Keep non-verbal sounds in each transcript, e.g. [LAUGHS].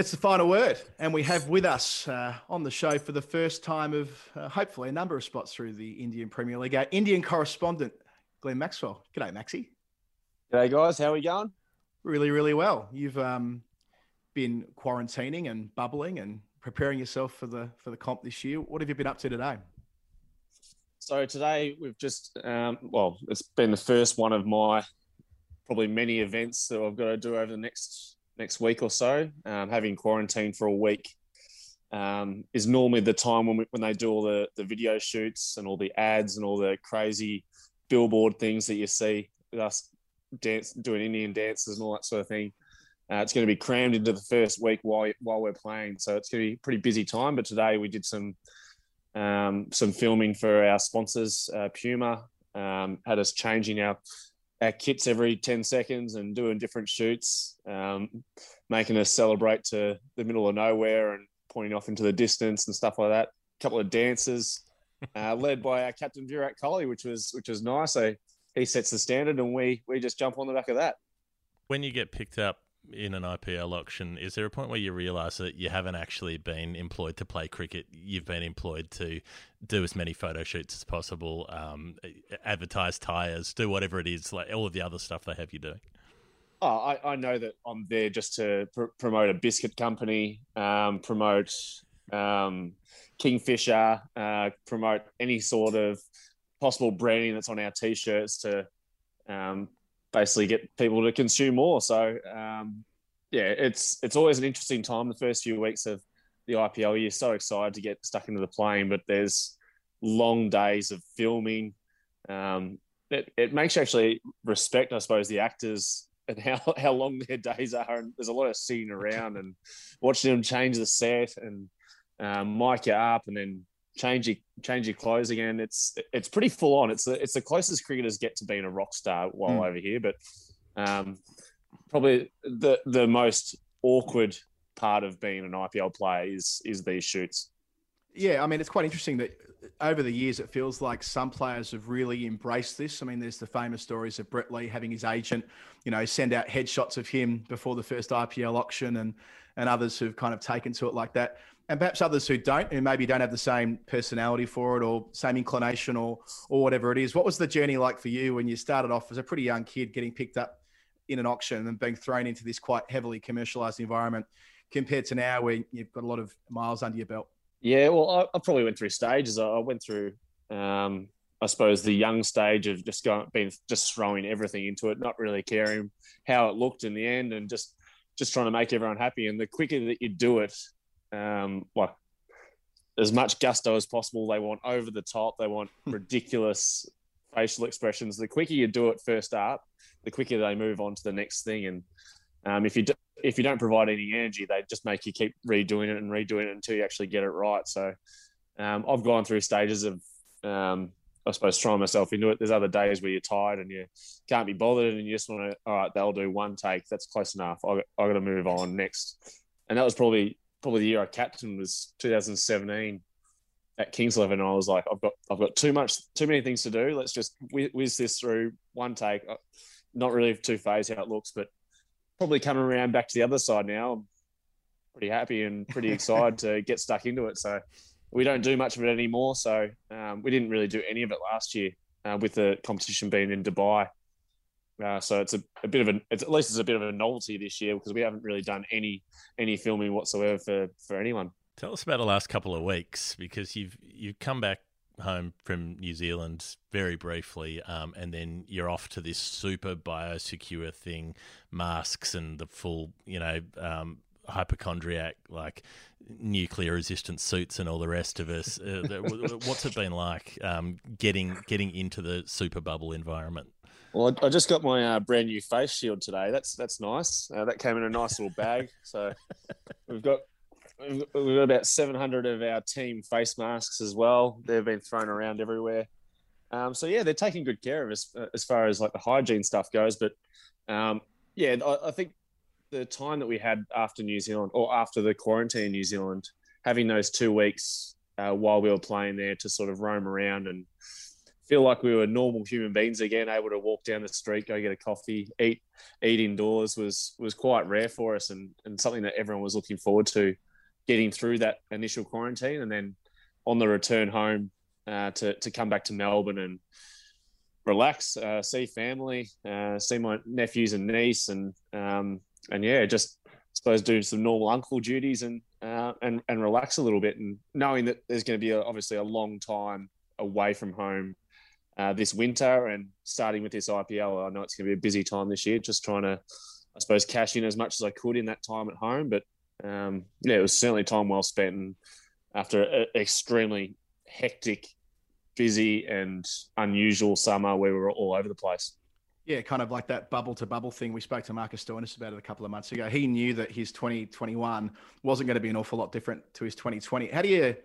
It's the final word, and we have with us uh, on the show for the first time of uh, hopefully a number of spots through the Indian Premier League, our Indian correspondent, Glenn Maxwell. G'day, Maxie. G'day, guys. How are we going? Really, really well. You've um, been quarantining and bubbling and preparing yourself for the for the comp this year. What have you been up to today? So today we've just um, well, it's been the first one of my probably many events that I've got to do over the next next week or so. Um, having quarantine for a week um, is normally the time when we, when they do all the the video shoots and all the ads and all the crazy billboard things that you see us dance doing Indian dances and all that sort of thing. Uh, it's going to be crammed into the first week while while we're playing, so it's going to be a pretty busy time. But today we did some um, some filming for our sponsors, uh, Puma. Um, had us changing our our kits every 10 seconds and doing different shoots, um, making us celebrate to the middle of nowhere and pointing off into the distance and stuff like that. A couple of dances, [LAUGHS] uh, led by our captain Virat Kohli, which was which was nice. So he sets the standard, and we we just jump on the back of that. When you get picked up in an IPL auction, is there a point where you realise that you haven't actually been employed to play cricket? You've been employed to do as many photo shoots as possible, um, advertise tyres, do whatever it is, like all of the other stuff they have you doing. Oh, I, I know that I'm there just to pr- promote a biscuit company, um, promote um, Kingfisher, uh, promote any sort of possible branding that's on our t-shirts to um, basically get people to consume more. So um, yeah, it's it's always an interesting time. The first few weeks of the IPL, you're so excited to get stuck into the plane, but there's long days of filming. Um, it, it makes you actually respect, I suppose, the actors and [LAUGHS] how, how long their days are. And there's a lot of sitting around and watching them change the set and um, mic you up and then change your change your clothes again. It's it's pretty full on. It's the it's the closest cricketers get to being a rock star while mm. over here, but um, probably the the most awkward part of being an IPL player is is these shoots. Yeah, I mean it's quite interesting that over the years it feels like some players have really embraced this. I mean, there's the famous stories of Brett Lee having his agent, you know, send out headshots of him before the first IPL auction, and and others who've kind of taken to it like that and perhaps others who don't, who maybe don't have the same personality for it or same inclination or or whatever it is. What was the journey like for you when you started off as a pretty young kid, getting picked up in an auction and being thrown into this quite heavily commercialized environment, compared to now where you've got a lot of miles under your belt? Yeah, well, I, I probably went through stages. I, went through, um, I suppose, the young stage of just going, being just throwing everything into it, not really caring how it looked in the end, and just just trying to make everyone happy. And the quicker that you do it, um, like as much gusto as possible. They want over the top. They want ridiculous facial expressions. The quicker you do it first up, the quicker they move on to the next thing. And um, if you do, if you don't provide any energy, they just make you keep redoing it and redoing it until you actually get it right. So um, I've gone through stages of, um, I suppose, throwing myself into it. There's other days where you're tired and you can't be bothered, and you just want to, all right, they'll do one take. That's close enough. I, I got to move on next. And that was probably probably the year I captained was 2017 at Kings Eleven. I was like, I've got I've got too much too many things to do. Let's just whiz this through one take. Uh, not really too phased how it looks, but probably coming around back to the other side now. I'm pretty happy and pretty [LAUGHS] excited to get stuck into it. So we don't do much of it anymore. So um, we didn't really do any of it last year uh, with the competition being in Dubai. Uh, so it's a, a bit of a, it's, at least it's a bit of a novelty this year because we haven't really done any any filming whatsoever for for anyone. Tell us about the last couple of weeks because you've you've come back home from New Zealand very briefly, um, and then you're off to this super biosecure thing, masks and the full, you know, um, hypochondriac like nuclear resistant suits and all the rest of us. Uh, [LAUGHS] what's it been like um, getting getting into the super bubble environment? Well, I just got my uh, brand new face shield today. That's that's nice. Uh, that came in a nice little bag. So [LAUGHS] we've got we've got about 700 of our team face masks as well. They've been thrown around everywhere. Um, so yeah, they're taking good care of us uh, as far as like the hygiene stuff goes. But um, yeah, I, I, think the time that we had after New Zealand or after the quarantine in New Zealand, having those two weeks uh, while we were playing there to sort of roam around and feel like we were normal human beings again, able to walk down the street, go get a coffee, eat eat indoors was was quite rare for us, and and something that everyone was looking forward to, getting through that initial quarantine, and then on the return home uh, to to come back to Melbourne and relax, uh, see family, uh, see my nephews and niece, and um, and yeah, just I suppose do some normal uncle duties and uh, and and relax a little bit, and knowing that there's going to be a, obviously a long time away from home uh, this winter, and starting with this IPL, I know it's going to be a busy time this year. Just trying to, I suppose, cash in as much as I could in that time at home, but um, yeah, it was certainly time well spent. And after an extremely hectic busy and unusual summer where we were all over the place. Yeah, kind of like that bubble to bubble thing. We spoke to Marcus Stoinis about it a couple of months ago. He knew that his 2021 wasn't going to be an awful lot different to his 2020. How do you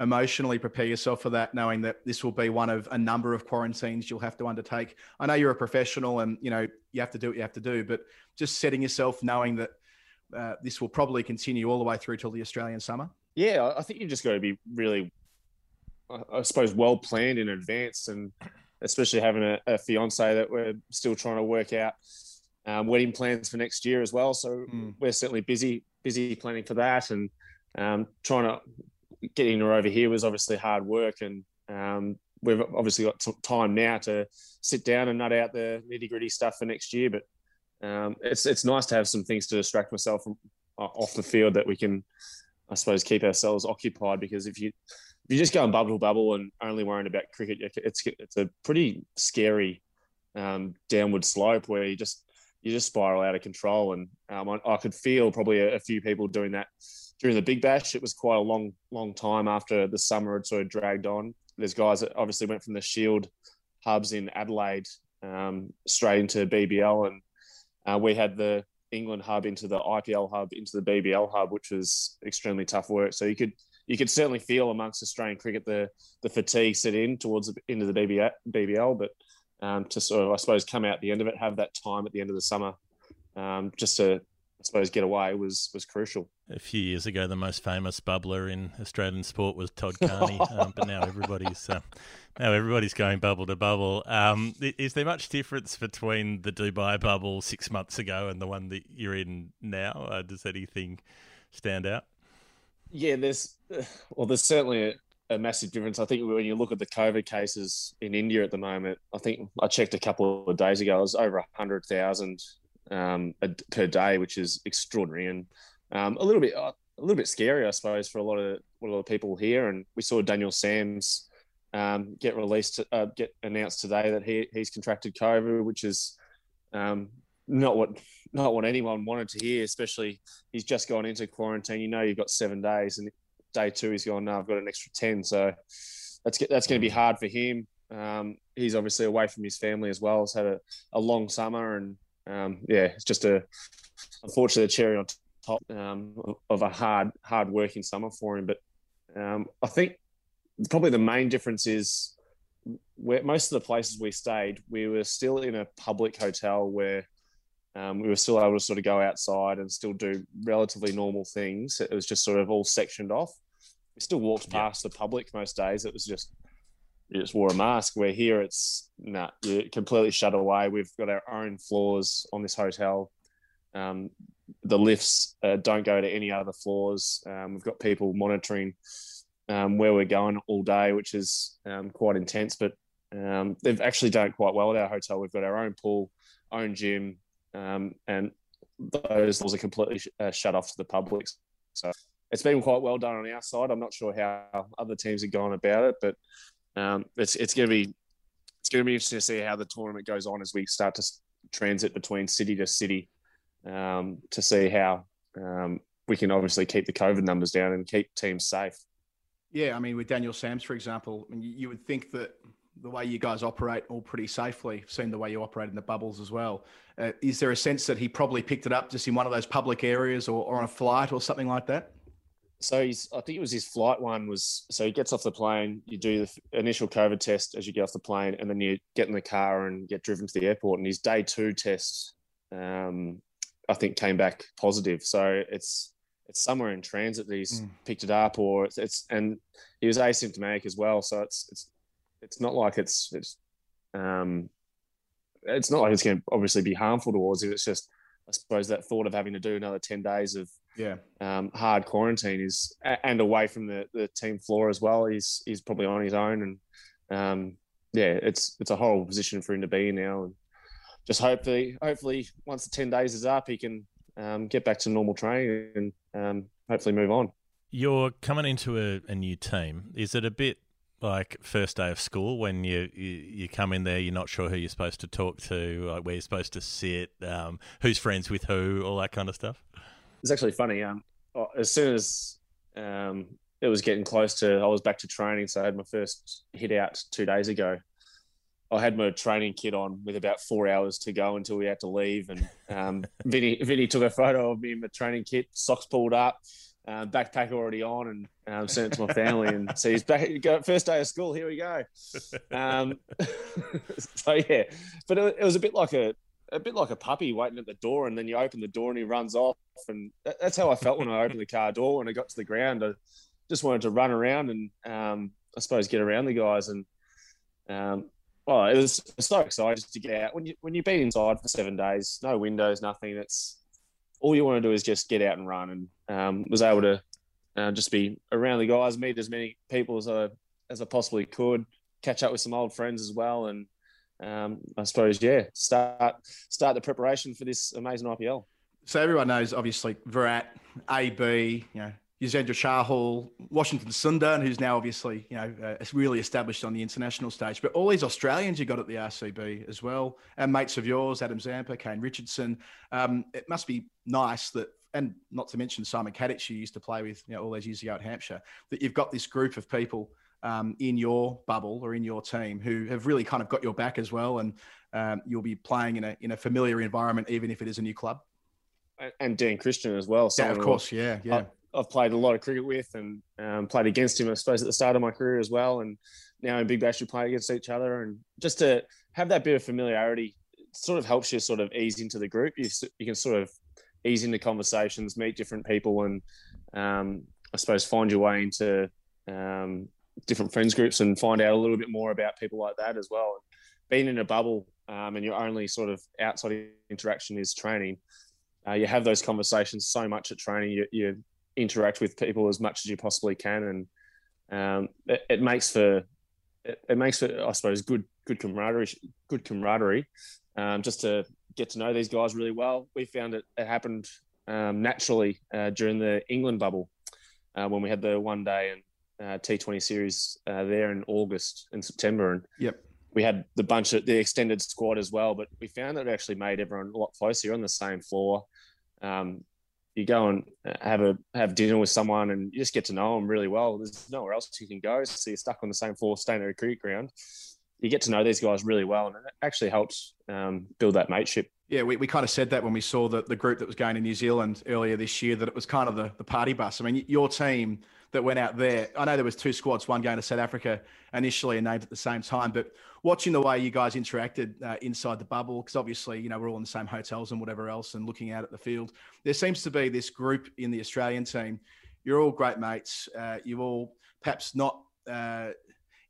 emotionally prepare yourself for that, knowing that this will be one of a number of quarantines you'll have to undertake? I know you're a professional and you know you have to do what you have to do, but just setting yourself knowing that uh, this will probably continue all the way through till the Australian summer. Yeah, I think you just got to be really I suppose, well planned in advance, and especially having a, a fiance that we're still trying to work out um, wedding plans for next year as well. So mm. we're certainly busy, busy planning for that, and um, trying to getting her over here was obviously hard work, and um, we've obviously got time now to sit down and nut out the nitty gritty stuff for next year. But um, it's it's nice to have some things to distract myself from uh, off the field that we can, I suppose, keep ourselves occupied. Because if you if you just go and bubble bubble and only worrying about cricket, it's it's a pretty scary um, downward slope where you just you just spiral out of control. And um, I, I, could feel probably a, a, few people doing that during the Big Bash. It was quite a long long time after the summer had sort of dragged on. There's guys that obviously went from the Shield hubs in Adelaide um, straight into BBL, and uh, we had the England hub into the IPL hub into the BBL hub, which was extremely tough work. So you could you could certainly feel amongst Australian cricket the the fatigue set in towards the end of the BBL, but um, to sort of I suppose come out the end of it, have that time at the end of the summer, um, just to I suppose get away was was crucial. A few years ago, the most famous bubbler in Australian sport was Todd Carney, [LAUGHS] um, but now everybody's uh, now everybody's going bubble to bubble. Um, is there much difference between the Dubai bubble six months ago and the one that you're in now? Uh, does anything stand out? Yeah, there's [SIGHS] well, there's certainly a, a, massive difference. I think when you look at the COVID cases in India at the moment, I think I checked a couple of days ago, it was over hundred thousand um, per day, which is extraordinary and um, a little bit uh, a little bit scary, I suppose, for a lot of a lot of people here. And we saw Daniel Sams um, get released, uh, get announced today that he he's contracted COVID, which is um, not what not what anyone wanted to hear, especially he's just gone into quarantine. You know, you've got seven days, and day two he's gone. No, I've got an extra ten, so that's that's going to be hard for him. Um, he's obviously away from his family as well. He's had a, a long summer, and um, yeah, it's just a unfortunately a cherry on top um, of a hard hard working summer for him. But um, I think probably the main difference is where most of the places we stayed, we were still in a public hotel where um, we were still able to sort of go outside and still do relatively normal things. It was just sort of all sectioned off. We still walked past the public most days. It was just you just wore a mask. Where here it's nah, completely shut away. We've got our own floors on this hotel. Um, the lifts uh, don't go to any other floors. Um, we've got people monitoring um, where we're going all day, which is um, quite intense. But um, they've actually done quite well at our hotel. We've got our own pool, own gym, um, and those are completely sh- uh, shut off to the public. So it's been quite well done on our side. I'm not sure how other teams have gone about it, but um, it's it's going to be it's going to be interesting to see how the tournament goes on as we start to transit between city to city um, to see how um, we can obviously keep the COVID numbers down and keep teams safe. Yeah, I mean, with Daniel Sams, for example, I mean, you would think that the way you guys operate all pretty safely. seen the way you operate in the bubbles as well. Uh, is there a sense that he probably picked it up just in one of those public areas or, or on a flight or something like that? So he's, I think it was his flight one was, so he gets off the plane, you do the initial COVID test as you get off the plane, and then you get in the car and get driven to the airport. And his day two test, um, I think came back positive. So it's, it's somewhere in transit that he's mm. picked it up or it's, it's, and he was asymptomatic as well. So it's, it's, it's not like it's it's um, it's not like it's going to obviously be harmful towards you. It's just I suppose that thought of having to do another ten days of yeah um, hard quarantine is and away from the, the team floor as well. He's he's probably on his own and um, yeah, it's it's a horrible position for him to be in now. And just hopefully hopefully once the ten days is up, he can um, get back to normal training and um, hopefully move on. You're coming into a, a new team. Is it a bit like first day of school when you, you, you come in there, you're not sure who you're supposed to talk to, like where you're supposed to sit, um, who's friends with who, all that kind of stuff. It's actually funny. Um, oh, as soon as um, it was getting close to, I was back to training, so I had my first hit out two days ago. I had my training kit on with about four hours to go until we had to leave, and um, [LAUGHS] Vini Vini took a photo of me in my training kit, socks pulled up, uh, backpack already on, and um, sent it to my family. And [LAUGHS] so he's back. Go, first day of school. Here we go. [LAUGHS] Um, so yeah, but it, it, was a bit like a a bit like a puppy waiting at the door, and then you open the door and he runs off. And that, that's how I felt when I opened the car door. When I got to the ground, I just wanted to run around and um, I suppose get around the guys. And um, well, it was so exciting to get out when you when you've been inside for seven days, no windows, nothing. It's all you want to do is just get out and run, and um, was able to uh, just be around the guys, meet as many people as I as I possibly could, catch up with some old friends as well, and um, I suppose yeah, start start the preparation for this amazing IPL. So everyone knows, obviously, Virat, AB, you know, Yuzvendra Chahal, Washington Sundar, who's now obviously you know uh, really established on the international stage. But all these Australians you got at the RCB as well, and mates of yours, Adam Zampa, Kane Richardson. Um, it must be nice that, and not to mention Simon Katich, who used to play with you know, all those years ago at Hampshire, that you've got this group of people um, in your bubble or in your team who have really kind of got your back as well, and um, you'll be playing in a in a familiar environment, even if it is a new club. And Dan Christian as well. Yeah, of course. Yeah, yeah. I've played a lot of cricket with and um, played against him, I suppose, at the start of my career as well. And now in Big Bash, we play against each other. And just to have that bit of familiarity sort of helps you sort of ease into the group. You, you can sort of ease into conversations, meet different people, and um, I suppose find your way into um, different friends groups and find out a little bit more about people like that as well. Being in a bubble um, and your only sort of outside interaction is training. Uh, you have those conversations so much at training. You, you interact with people as much as you possibly can, and um, it, it, makes for it, it, makes for I suppose good good camaraderie good camaraderie um, just to get to know these guys really well. We found it, it happened um, naturally uh, during the England bubble uh, when we had the one day and uh, T20 series uh, there in August and September, and yep. We had the bunch of the extended squad as well, but we found that it actually made everyone a lot closer. You're on the same floor. Um, you go and have a have dinner with someone and you just get to know them really well. There's nowhere else you can go, so you're stuck on the same floor, staying at a cricket ground. You get to know these guys really well, and it actually helps um, build that mateship. Yeah, we, we kind of said that when we saw the, the group that was going to New Zealand earlier this year, that it was kind of the, the party bus. I mean, your team that went out there, I know there was two squads, one going to South Africa initially and named at the same time, but watching the way you guys interacted uh, inside the bubble, because obviously, you know, we're all in the same hotels and whatever else and looking out at the field, there seems to be this group in the Australian team. You're all great mates. Uh, you've all perhaps not uh,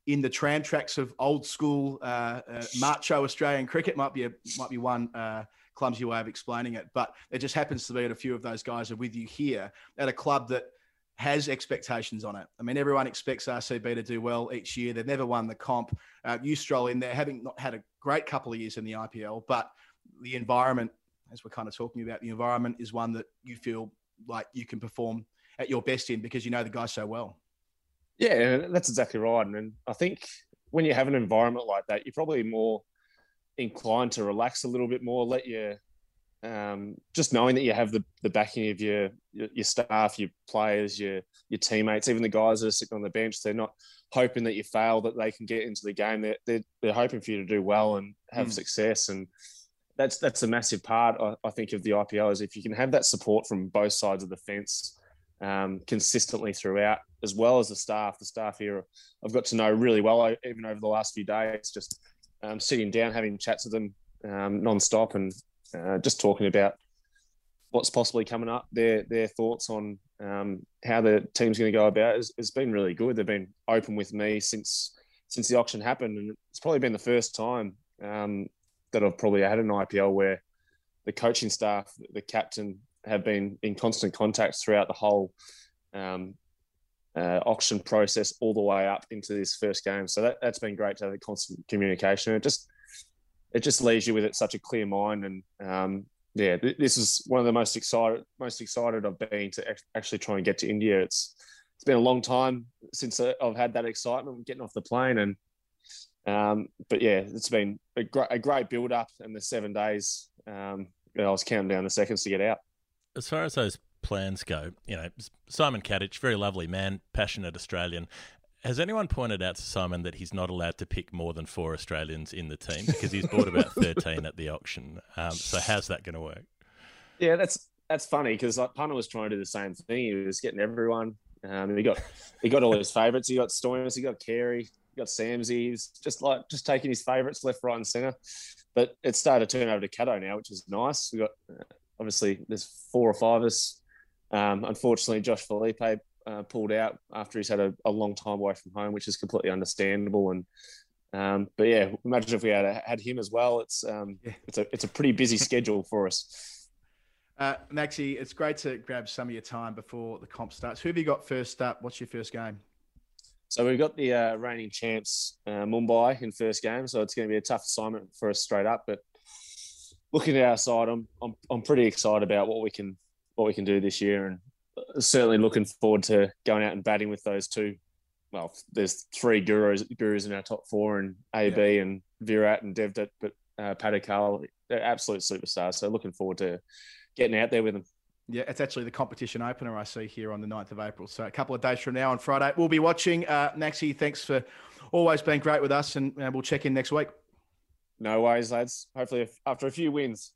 in the tram tracks of old school uh, uh, macho Australian cricket might be a, might be one uh, clumsy way of explaining it, but it just happens to be that a few of those guys are with you here at a club that – has expectations on it. I mean, everyone expects RCB to do well each year. They've never won the comp. Uh, you stroll in there, having not had a great couple of years in the IPL, but the environment, as we're kind of talking about, the environment is one that you feel like you can perform at your best in because you know the guys so well. Yeah, that's exactly right. And I think when you have an environment like that, you're probably more inclined to relax a little bit more, let your um, just knowing that you have the, the backing of your, your, staff, your players, your your teammates, even the guys that are sitting on the bench, they're not hoping that you fail, that they can get into the game. They're they're, they're hoping for you to do well and have mm. success, and that's that's a massive part I, I, think of the IPL is if you can have that support from both sides of the fence um, consistently throughout, as well as the staff. The staff here I've got to know really well even over the last few days, just um, sitting down, having chats with them um, non-stop and uh, just talking about what's possibly coming up. Their their thoughts on um, how the team's going to go about it has, has, been really good. They've been open with me since since the auction happened, and it's probably been the first time um, that I've probably had an IPL where the coaching staff, the captain, have been in constant contact throughout the whole um, uh, auction process all the way up into this first game. So that, that's been great to have the constant communication. It just it just leaves you with it such a clear mind, and um, yeah, th- this is one of the most excited most excited I've been to actually try and get to India. It's it's been a long time since I've had that excitement getting off the plane, and um, but yeah, it's been a great, a great build up, and the seven days. Um, I was counting down the seconds to get out. As far as those plans go, you know, Simon Katich, very lovely man, passionate Australian. Has anyone pointed out to Simon that he's not allowed to pick more than four Australians in the team because he's bought about [LAUGHS] thirteen at the auction? Um, so how's that going to work? Yeah, that's that's funny because like Punter was trying to do the same thing. He was getting everyone. Um, he got he got all his favourites. He got Stoinis, he got Carey, he got Samsey. He's just like just taking his favourites left, right, and centre. But it started to turn over to Caddo now, which is nice. We got obviously there's four or five of us. Um, unfortunately, Josh Philippe uh, pulled out after he's had a, a, long time away from home, which is completely understandable. And um, but yeah, imagine if we had had him as well. It's um, yeah. it's a it's a pretty busy [LAUGHS] schedule for us. Uh, Maxi, it's great to grab some of your time before the comp starts. Who have you got first up? What's your first game? So we've got the uh, reigning champs uh, Mumbai in first game, so it's going to be a tough assignment for us straight up. But looking at our side, I'm, I'm I'm pretty excited about what we can what we can do this year, and certainly looking forward to going out and batting with those two. Well, there's three gurus gurus in our top four, and AB yeah. and Virat and Devdutt, but uh, Padikkal, they're absolute superstars. So looking forward to getting out there with them. Yeah, it's actually the competition opener I see here on the 9th of April. So a couple of days from now on Friday, we'll be watching. Uh, Maxi, thanks for always being great with us, and uh, we'll check in next week. No worries, lads. Hopefully, after a few wins.